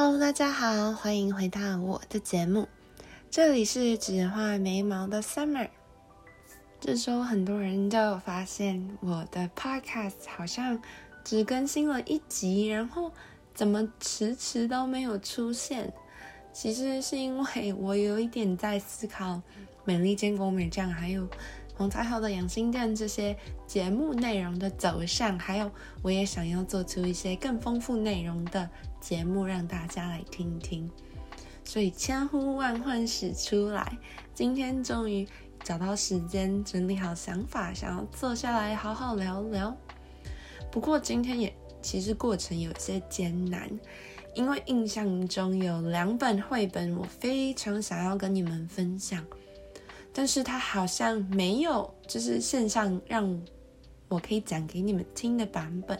Hello，大家好，欢迎回到我的节目。这里是只画眉毛的 Summer。这周很多人都有发现我的 Podcast 好像只更新了一集，然后怎么迟迟都没有出现？其实是因为我有一点在思考美丽坚果美酱还有红太后的养心店这些节目内容的走向，还有我也想要做出一些更丰富内容的。节目让大家来听听，所以千呼万唤始出来，今天终于找到时间整理好想法，想要坐下来好好聊聊。不过今天也其实过程有些艰难，因为印象中有两本绘本我非常想要跟你们分享，但是它好像没有就是线上让我可以讲给你们听的版本。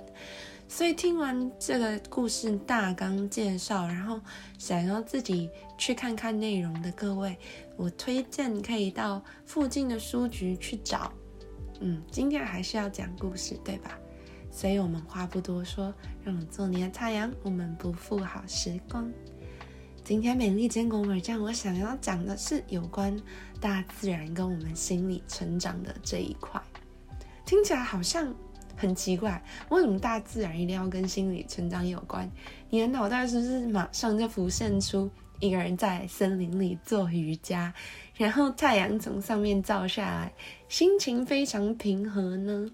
所以听完这个故事大纲介绍，然后想要自己去看看内容的各位，我推荐可以到附近的书局去找。嗯，今天还是要讲故事，对吧？所以我们话不多说，让我做你的太阳，我们不负好时光。今天美丽坚果美酱，我想要讲的是有关大自然跟我们心理成长的这一块，听起来好像。很奇怪，为什么大自然一定要跟心理成长有关？你的脑袋是不是马上就浮现出一个人在森林里做瑜伽，然后太阳从上面照下来，心情非常平和呢？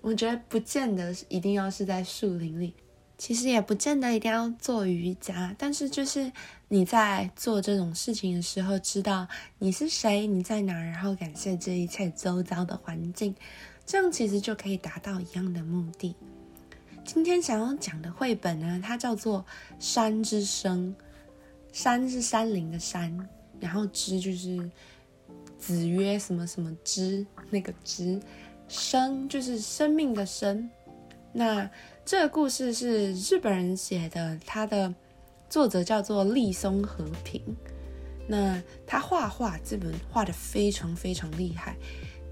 我觉得不见得一定要是在树林里，其实也不见得一定要做瑜伽，但是就是你在做这种事情的时候，知道你是谁，你在哪，然后感谢这一切周遭的环境。这样其实就可以达到一样的目的。今天想要讲的绘本呢，它叫做《山之声》。山是山林的山，然后之就是子曰什么什么之那个之，生就是生命的生。那这个故事是日本人写的，它的作者叫做立松和平。那他画画，这本画的非常非常厉害。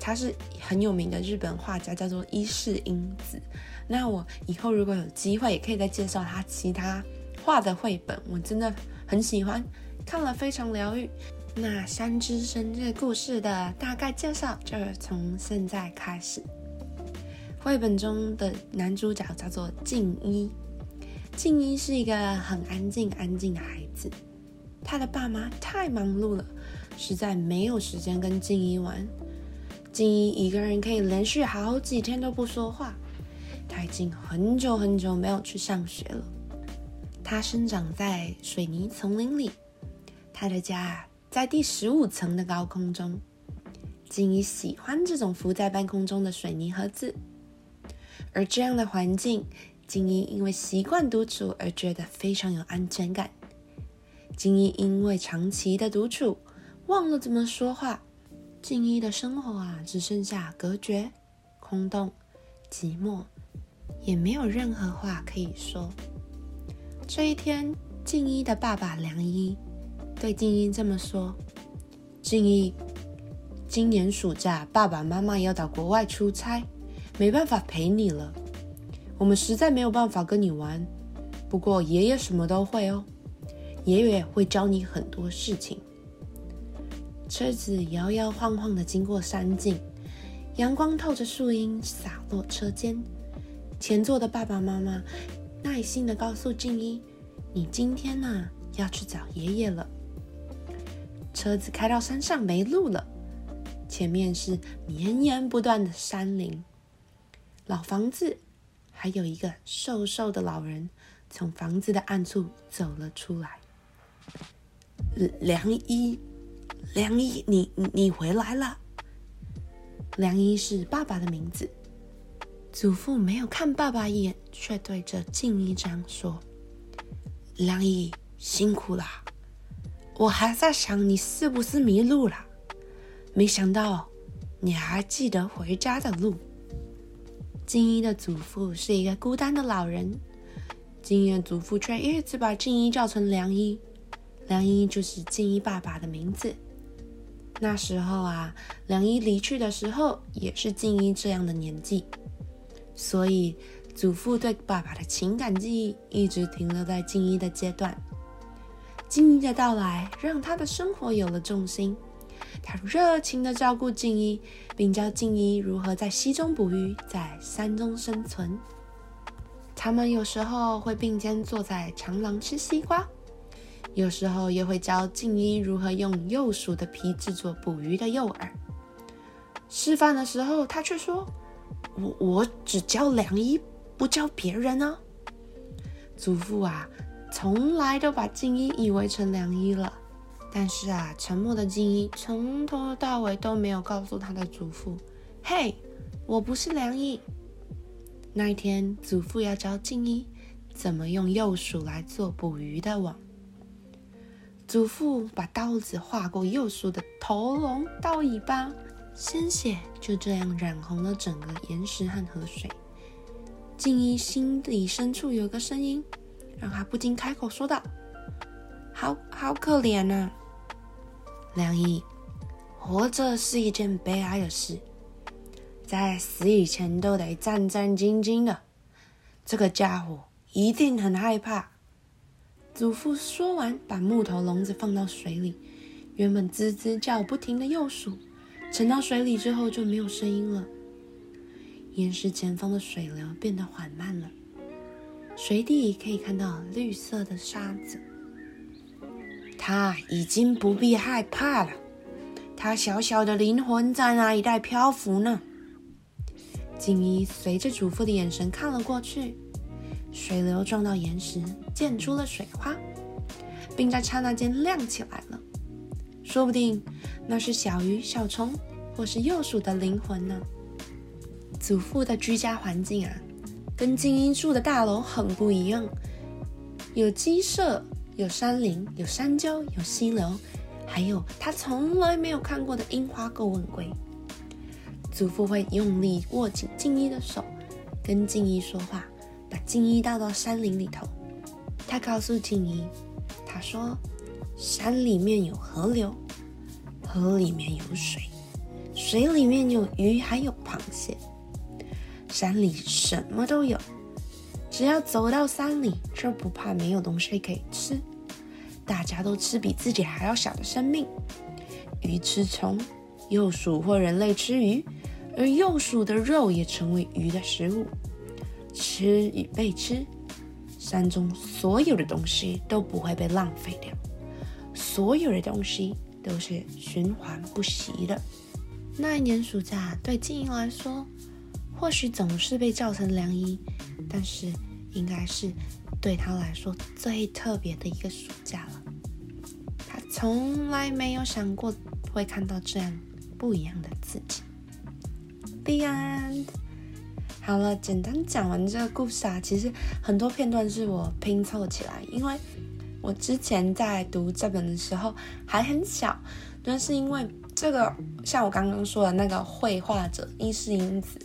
他是很有名的日本画家，叫做伊势英子。那我以后如果有机会，也可以再介绍他其他画的绘本，我真的很喜欢，看了非常疗愈。那《山之生》这个故事的大概介绍，就从现在开始。绘本中的男主角叫做静一，静一是一个很安静、安静的孩子。他的爸妈太忙碌了，实在没有时间跟静一玩。静怡一个人可以连续好几天都不说话。他已经很久很久没有去上学了。他生长在水泥丛林里，他的家在第十五层的高空中。静怡喜欢这种浮在半空中的水泥盒子，而这样的环境，静怡因为习惯独处而觉得非常有安全感。静怡因为长期的独处，忘了怎么说话。静一的生活啊，只剩下隔绝、空洞、寂寞，也没有任何话可以说。这一天，静一的爸爸梁一对静一这么说：“静一，今年暑假爸爸妈妈要到国外出差，没办法陪你了。我们实在没有办法跟你玩。不过爷爷什么都会哦，爷爷会教你很多事情。”车子摇摇晃晃地经过山径，阳光透着树荫洒落车间。前座的爸爸妈妈耐心地告诉静一：“你今天呢要去找爷爷了。”车子开到山上没路了，前面是绵延不断的山林，老房子，还有一个瘦瘦的老人从房子的暗处走了出来。梁一。梁一，你你回来了。梁一是爸爸的名字。祖父没有看爸爸一眼，却对着静一这样说：“梁一辛苦了，我还在想你是不是迷路了，没想到你还记得回家的路。”静一的祖父是一个孤单的老人，静一的祖父却一直把静一叫成梁一，梁一就是静一爸爸的名字。那时候啊，梁一离去的时候也是静一这样的年纪，所以祖父对爸爸的情感记忆一直停留在静一的阶段。静一的到来让他的生活有了重心。他热情地照顾静一，并教静一如何在溪中捕鱼，在山中生存。他们有时候会并肩坐在长廊吃西瓜，有时候也会教静一如何用幼鼠的皮制作捕鱼的诱饵。吃饭的时候，他却说：“我我只教良医，不教别人啊。”祖父啊，从来都把静一以为成良医了。但是啊，沉默的静一从头到尾都没有告诉他的祖父：“嘿，我不是良医。”那一天，祖父要教静一怎么用幼鼠来做捕鱼的网。祖父把刀子划过幼鼠的头颅到尾巴，鲜血就这样染红了整个岩石和河水。静一心里深处有个声音，让他不禁开口说道：“好好可怜啊！”良医，活着是一件悲哀的事，在死以前都得战战兢兢的。这个家伙一定很害怕。祖父说完，把木头笼子放到水里，原本吱吱叫不停的幼鼠，沉到水里之后就没有声音了。岩石前方的水流变得缓慢了，水底可以看到绿色的沙子。他已经不必害怕了。他小小的灵魂在那一带漂浮呢。静怡随着祖父的眼神看了过去，水流撞到岩石，溅出了水花，并在刹那间亮起来了。说不定那是小鱼、小虫，或是幼鼠的灵魂呢。祖父的居家环境啊，跟静一住的大楼很不一样，有鸡舍。有山林，有山丘，有溪流，还有他从来没有看过的樱花勾吻龟。祖父会用力握紧静一的手，跟静一说话，把静一带到山林里头。他告诉静一，他说：“山里面有河流，河里面有水，水里面有鱼，还有螃蟹。山里什么都有。”只要走到山里，就不怕没有东西可以吃。大家都吃比自己还要小的生命，鱼吃虫，幼鼠或人类吃鱼，而幼鼠的肉也成为鱼的食物。吃与被吃，山中所有的东西都不会被浪费掉，所有的东西都是循环不息的。那一年暑假，对静怡来说，或许总是被叫成良医。但是，应该是对他来说最特别的一个暑假了。他从来没有想过会看到这样不一样的自己。The end。好了，简单讲完这个故事啊，其实很多片段是我拼凑起来，因为我之前在读这本的时候还很小，但是因为这个，像我刚刚说的那个绘画者伊势英子，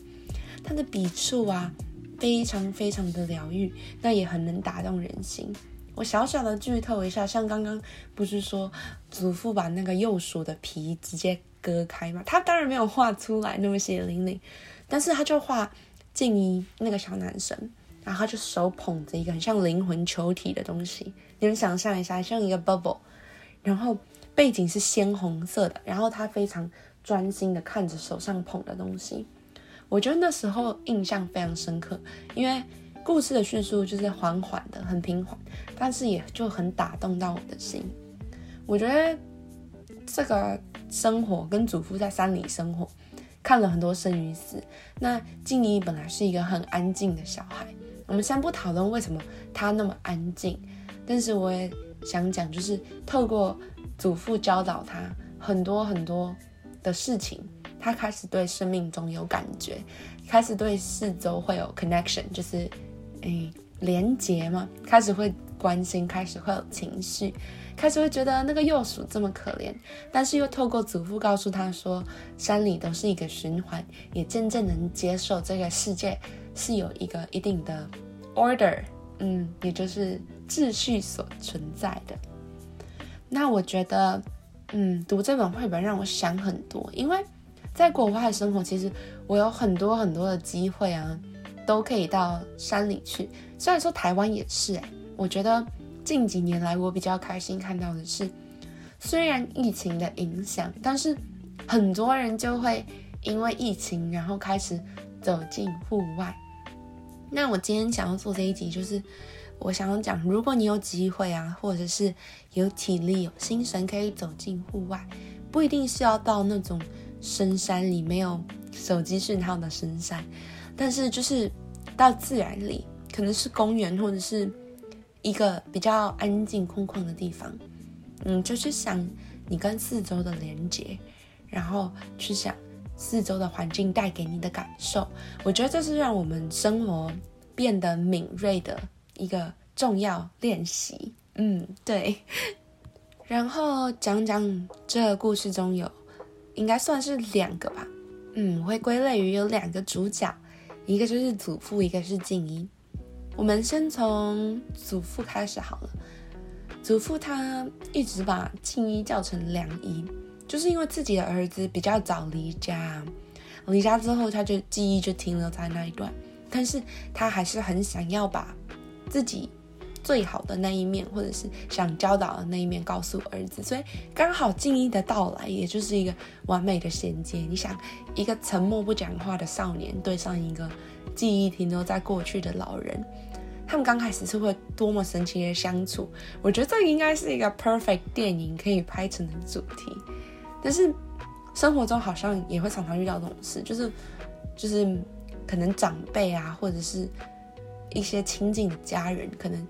他的笔触啊。非常非常的疗愈，那也很能打动人心。我小小的剧透一下，像刚刚不是说祖父把那个幼鼠的皮直接割开吗？他当然没有画出来那么血淋淋，但是他就画静一那个小男生，然后他就手捧着一个很像灵魂球体的东西，你们想象一下，像一个 bubble，然后背景是鲜红色的，然后他非常专心的看着手上捧的东西。我觉得那时候印象非常深刻，因为故事的叙述就是缓缓的、很平缓，但是也就很打动到我的心。我觉得这个生活跟祖父在山里生活，看了很多生与死。那静怡本来是一个很安静的小孩，我们先不讨论为什么他那么安静，但是我也想讲，就是透过祖父教导他很多很多的事情。他开始对生命中有感觉，开始对四周会有 connection，就是，诶，连结嘛。开始会关心，开始会有情绪，开始会觉得那个幼鼠这么可怜，但是又透过祖父告诉他说，山里都是一个循环，也渐渐能接受这个世界是有一个一定的 order，嗯，也就是秩序所存在的。那我觉得，嗯，读这本绘本让我想很多，因为。在国外的生活，其实我有很多很多的机会啊，都可以到山里去。虽然说台湾也是，哎，我觉得近几年来我比较开心看到的是，虽然疫情的影响，但是很多人就会因为疫情，然后开始走进户外。那我今天想要做这一集，就是我想要讲，如果你有机会啊，或者是有体力、有心神，可以走进户外，不一定是要到那种深山里没有手机讯号的深山，但是就是到自然里。可能是公园，或者是一个比较安静空旷的地方，嗯，就去想你跟四周的连接，然后去想四周的环境带给你的感受。我觉得这是让我们生活变得敏锐的一个重要练习。嗯，对。然后讲讲这个故事中有，应该算是两个吧。嗯，会归类于有两个主角，一个就是祖父，一个是静音。我们先从祖父开始好了。祖父他一直把静一叫成良一，就是因为自己的儿子比较早离家，离家之后他就记忆就停留在那一段，但是他还是很想要把自己最好的那一面，或者是想教导的那一面告诉儿子，所以刚好静一的到来，也就是一个完美的衔接。你想，一个沉默不讲话的少年，对上一个记忆停留在过去的老人。他们刚开始是会多么神奇的相处，我觉得这应该是一个 perfect 电影可以拍成的主题。但是生活中好像也会常常遇到这种事，就是就是可能长辈啊，或者是一些亲近的家人，可能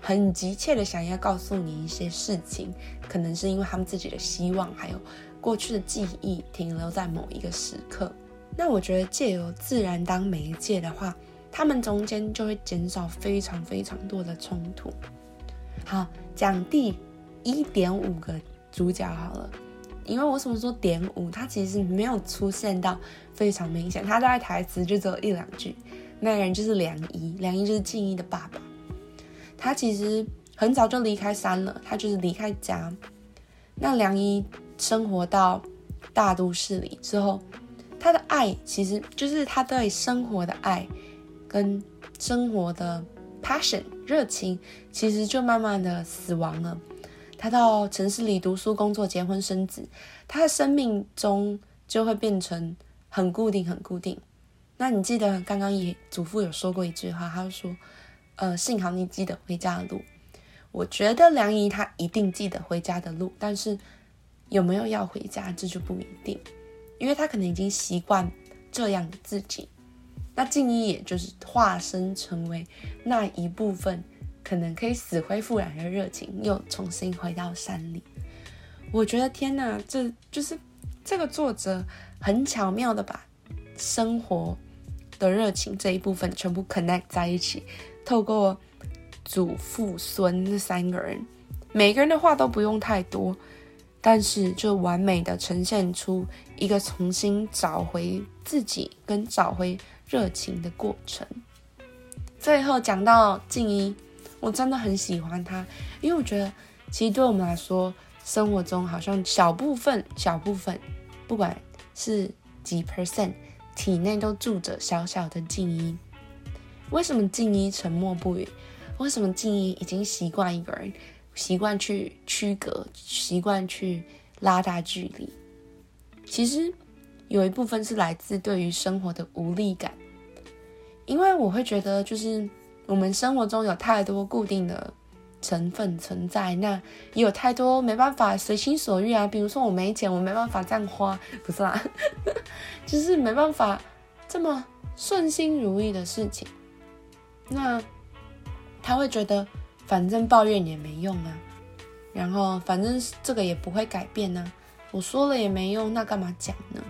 很急切的想要告诉你一些事情，可能是因为他们自己的希望，还有过去的记忆停留在某一个时刻。那我觉得借由自然当媒介的话。他们中间就会减少非常非常多的冲突。好，讲第一点五个主角好了，因为我什么说点五，他其实没有出现到非常明显，他大概台词就只有一两句。那个人就是梁一，梁一就是静一的爸爸。他其实很早就离开山了，他就是离开家。那梁一生活到大都市里之后，他的爱其实就是他对生活的爱。跟生活的 passion 热情，其实就慢慢的死亡了。他到城市里读书、工作、结婚、生子，他的生命中就会变成很固定、很固定。那你记得刚刚也祖父有说过一句话，他说：“呃，幸好你记得回家的路。”我觉得梁姨她一定记得回家的路，但是有没有要回家，这就不一定，因为他可能已经习惯这样的自己。那静一也就是化身成为那一部分，可能可以死灰复燃的热情，又重新回到山里。我觉得天哪，这就是这个作者很巧妙的把生活的热情这一部分全部 connect 在一起，透过祖父孙这三个人，每个人的话都不用太多，但是就完美的呈现出一个重新找回自己跟找回。热情的过程。最后讲到静一，我真的很喜欢他，因为我觉得其实对我们来说，生活中好像小部分、小部分，不管是几 percent，体内都住着小小的静一。为什么静一沉默不语？为什么静一已经习惯一个人，习惯去区隔，习惯去拉大距离？其实。有一部分是来自对于生活的无力感，因为我会觉得，就是我们生活中有太多固定的成分存在，那也有太多没办法随心所欲啊。比如说我没钱，我没办法这样花，不是啦，就是没办法这么顺心如意的事情。那他会觉得，反正抱怨也没用啊，然后反正这个也不会改变呢，我说了也没用，那干嘛讲呢？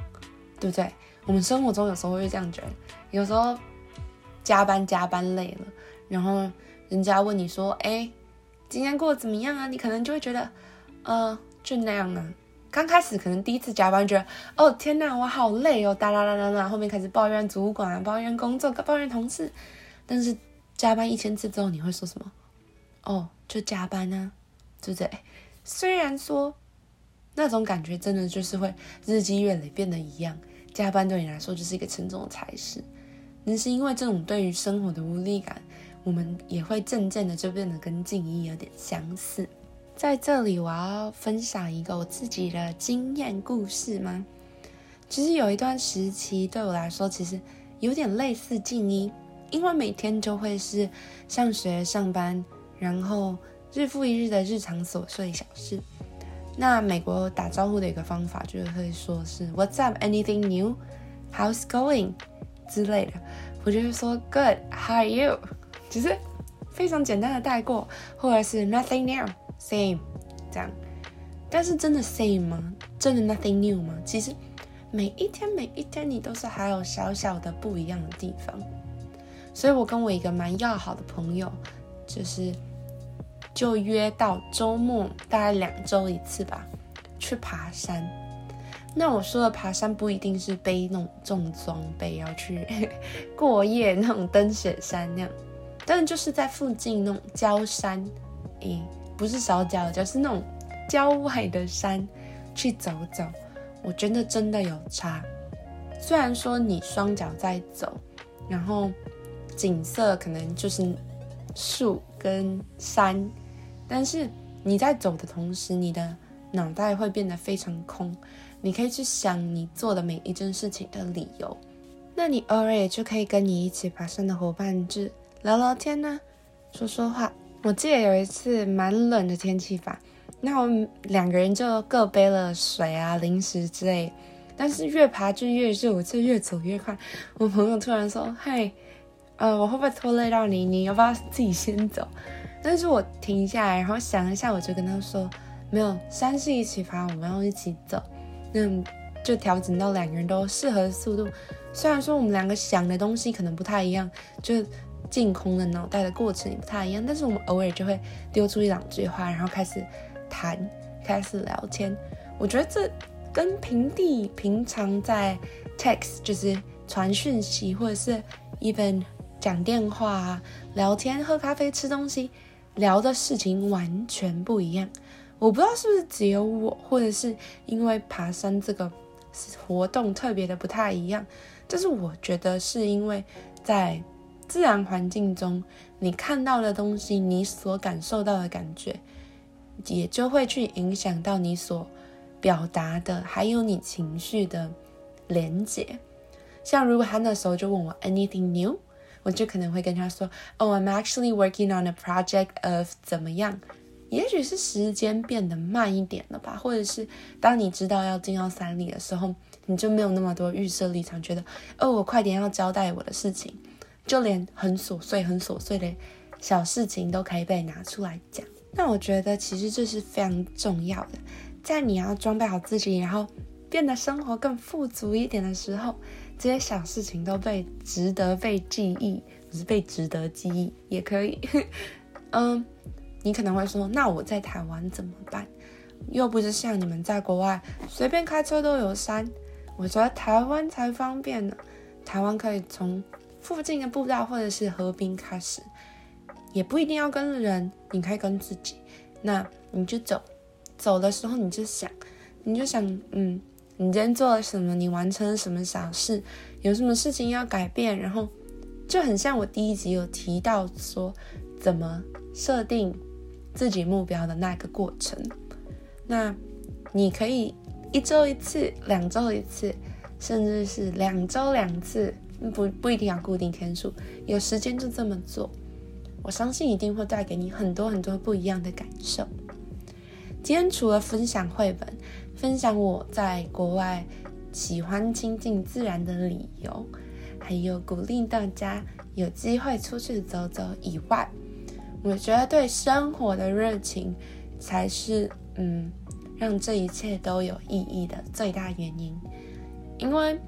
对不对？我们生活中有时候会这样觉得，有时候加班加班累了，然后人家问你说：“哎，今天过得怎么样啊？”你可能就会觉得，呃，就那样啊。刚开始可能第一次加班，觉得哦天哪，我好累哦，哒啦啦啦啦。后面开始抱怨主管，抱怨工作，抱怨同事。但是加班一千次之后，你会说什么？哦，就加班啊，对不对？虽然说那种感觉真的就是会日积月累变得一样。加班对你来说就是一个沉重的差事，那是因为这种对于生活的无力感我们也会渐渐的就变得跟静怡有点相似。在这里，我要分享一个我自己的经验故事吗？其实有一段时期对我来说，其实有点类似静怡，因为每天就会是上学、上班，然后日复一日的日常琐碎小事。那美国打招呼的一个方法就是会说是 What's up? Anything new? How's going? 之类的。我就是说 Good. How are you? 只是非常简单的带过，或者是 Nothing new. Same. 这样。但是真的 Same 吗？真的 Nothing new 吗？其实每一天每一天你都是还有小小的不一样的地方。所以我跟我一个蛮要好的朋友，就是。就约到周末，大概两周一次吧，去爬山。那我说的爬山不一定是背那种重装备要去 过夜那种登雪山那样，但就是在附近那种郊山，诶，不是小脚，就是那种郊外的山去走走。我觉得真的有差。虽然说你双脚在走，然后景色可能就是树跟山。但是你在走的同时，你的脑袋会变得非常空，你可以去想你做的每一件事情的理由。那你偶尔也就可以跟你一起爬山的伙伴去聊聊天呢，说说话。我记得有一次蛮冷的天气吧，那我们两个人就各背了水啊、零食之类。但是越爬就越热，我就越走越快。我朋友突然说：“嘿，呃，我会不会拖累到你？你要不要自己先走？”但是我停下来，然后想一下，我就跟他说：“没有，山是一起爬，我们要一起走，那就调整到两个人都适合的速度。虽然说我们两个想的东西可能不太一样，就净空了脑袋的过程也不太一样，但是我们偶尔就会丢出一两句话，然后开始谈，开始聊天。我觉得这跟平地平常在 text 就是传讯息，或者是 even 讲电话、聊天、喝咖啡、吃东西。”聊的事情完全不一样，我不知道是不是只有我，或者是因为爬山这个活动特别的不太一样，但是我觉得是因为在自然环境中，你看到的东西，你所感受到的感觉，也就会去影响到你所表达的，还有你情绪的连接。像如果他那时候就问我 anything new。我就可能会跟他说：“Oh, I'm actually working on a project of 怎么样？也许是时间变得慢一点了吧，或者是当你知道要进到山里的时候，你就没有那么多预设立场，觉得哦，我快点要交代我的事情，就连很琐碎、很琐碎的小事情都可以被拿出来讲。那我觉得其实这是非常重要的，在你要装备好自己，然后变得生活更富足一点的时候。”这些小事情都被值得被记忆，不是被值得记忆也可以。嗯，你可能会说，那我在台湾怎么办？又不是像你们在国外随便开车都有山。我觉得台湾才方便呢。台湾可以从附近的步道或者是河滨开始，也不一定要跟人，你可以跟自己。那你就走，走的时候你就想，你就想，嗯。你今天做了什么？你完成了什么小事？有什么事情要改变？然后就很像我第一集有提到说，怎么设定自己目标的那个过程。那你可以一周一次，两周一次，甚至是两周两次，不不一定要固定天数，有时间就这么做。我相信一定会带给你很多很多不一样的感受。今天除了分享绘本。分享我在国外喜欢亲近自然的理由，还有鼓励大家有机会出去走走以外，我觉得对生活的热情才是嗯让这一切都有意义的最大原因。因为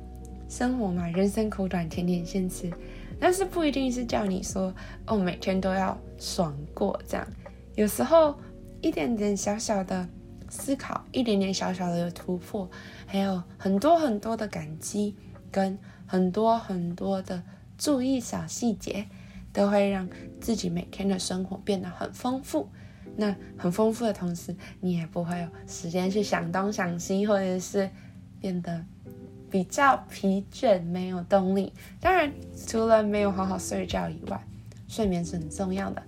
生活嘛，人生苦短，甜点先吃，但是不一定是叫你说哦每天都要爽过这样，有时候一点点小小的。思考一点点小小的突破，还有很多很多的感激，跟很多很多的注意小细节，都会让自己每天的生活变得很丰富。那很丰富的同时，你也不会有时间去想东想西，或者是变得比较疲倦、没有动力。当然，除了没有好好睡觉以外，睡眠是很重要的。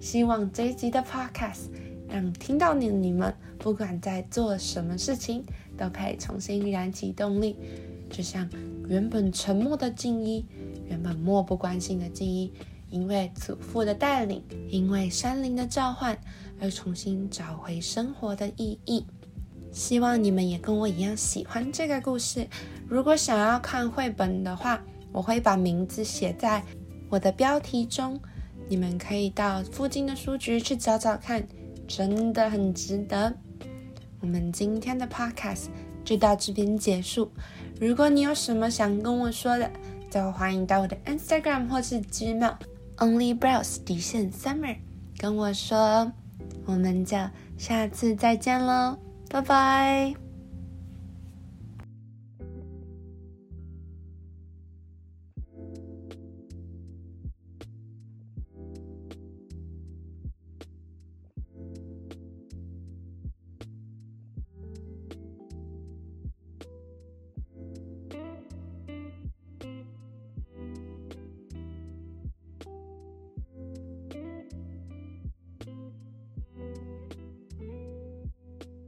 希望这一集的 podcast 让听到你你们，不管在做什么事情，都可以重新燃起动力，就像原本沉默的静一，原本漠不关心的静一。因为祖父的带领，因为山林的召唤，而重新找回生活的意义。希望你们也跟我一样喜欢这个故事。如果想要看绘本的话，我会把名字写在我的标题中，你们可以到附近的书局去找找看，真的很值得。我们今天的 podcast 就到这边结束。如果你有什么想跟我说的，就欢迎到我的 Instagram 或是 Gmail。Only Browse 底线 Summer 跟我说，我们就下次再见喽，拜拜。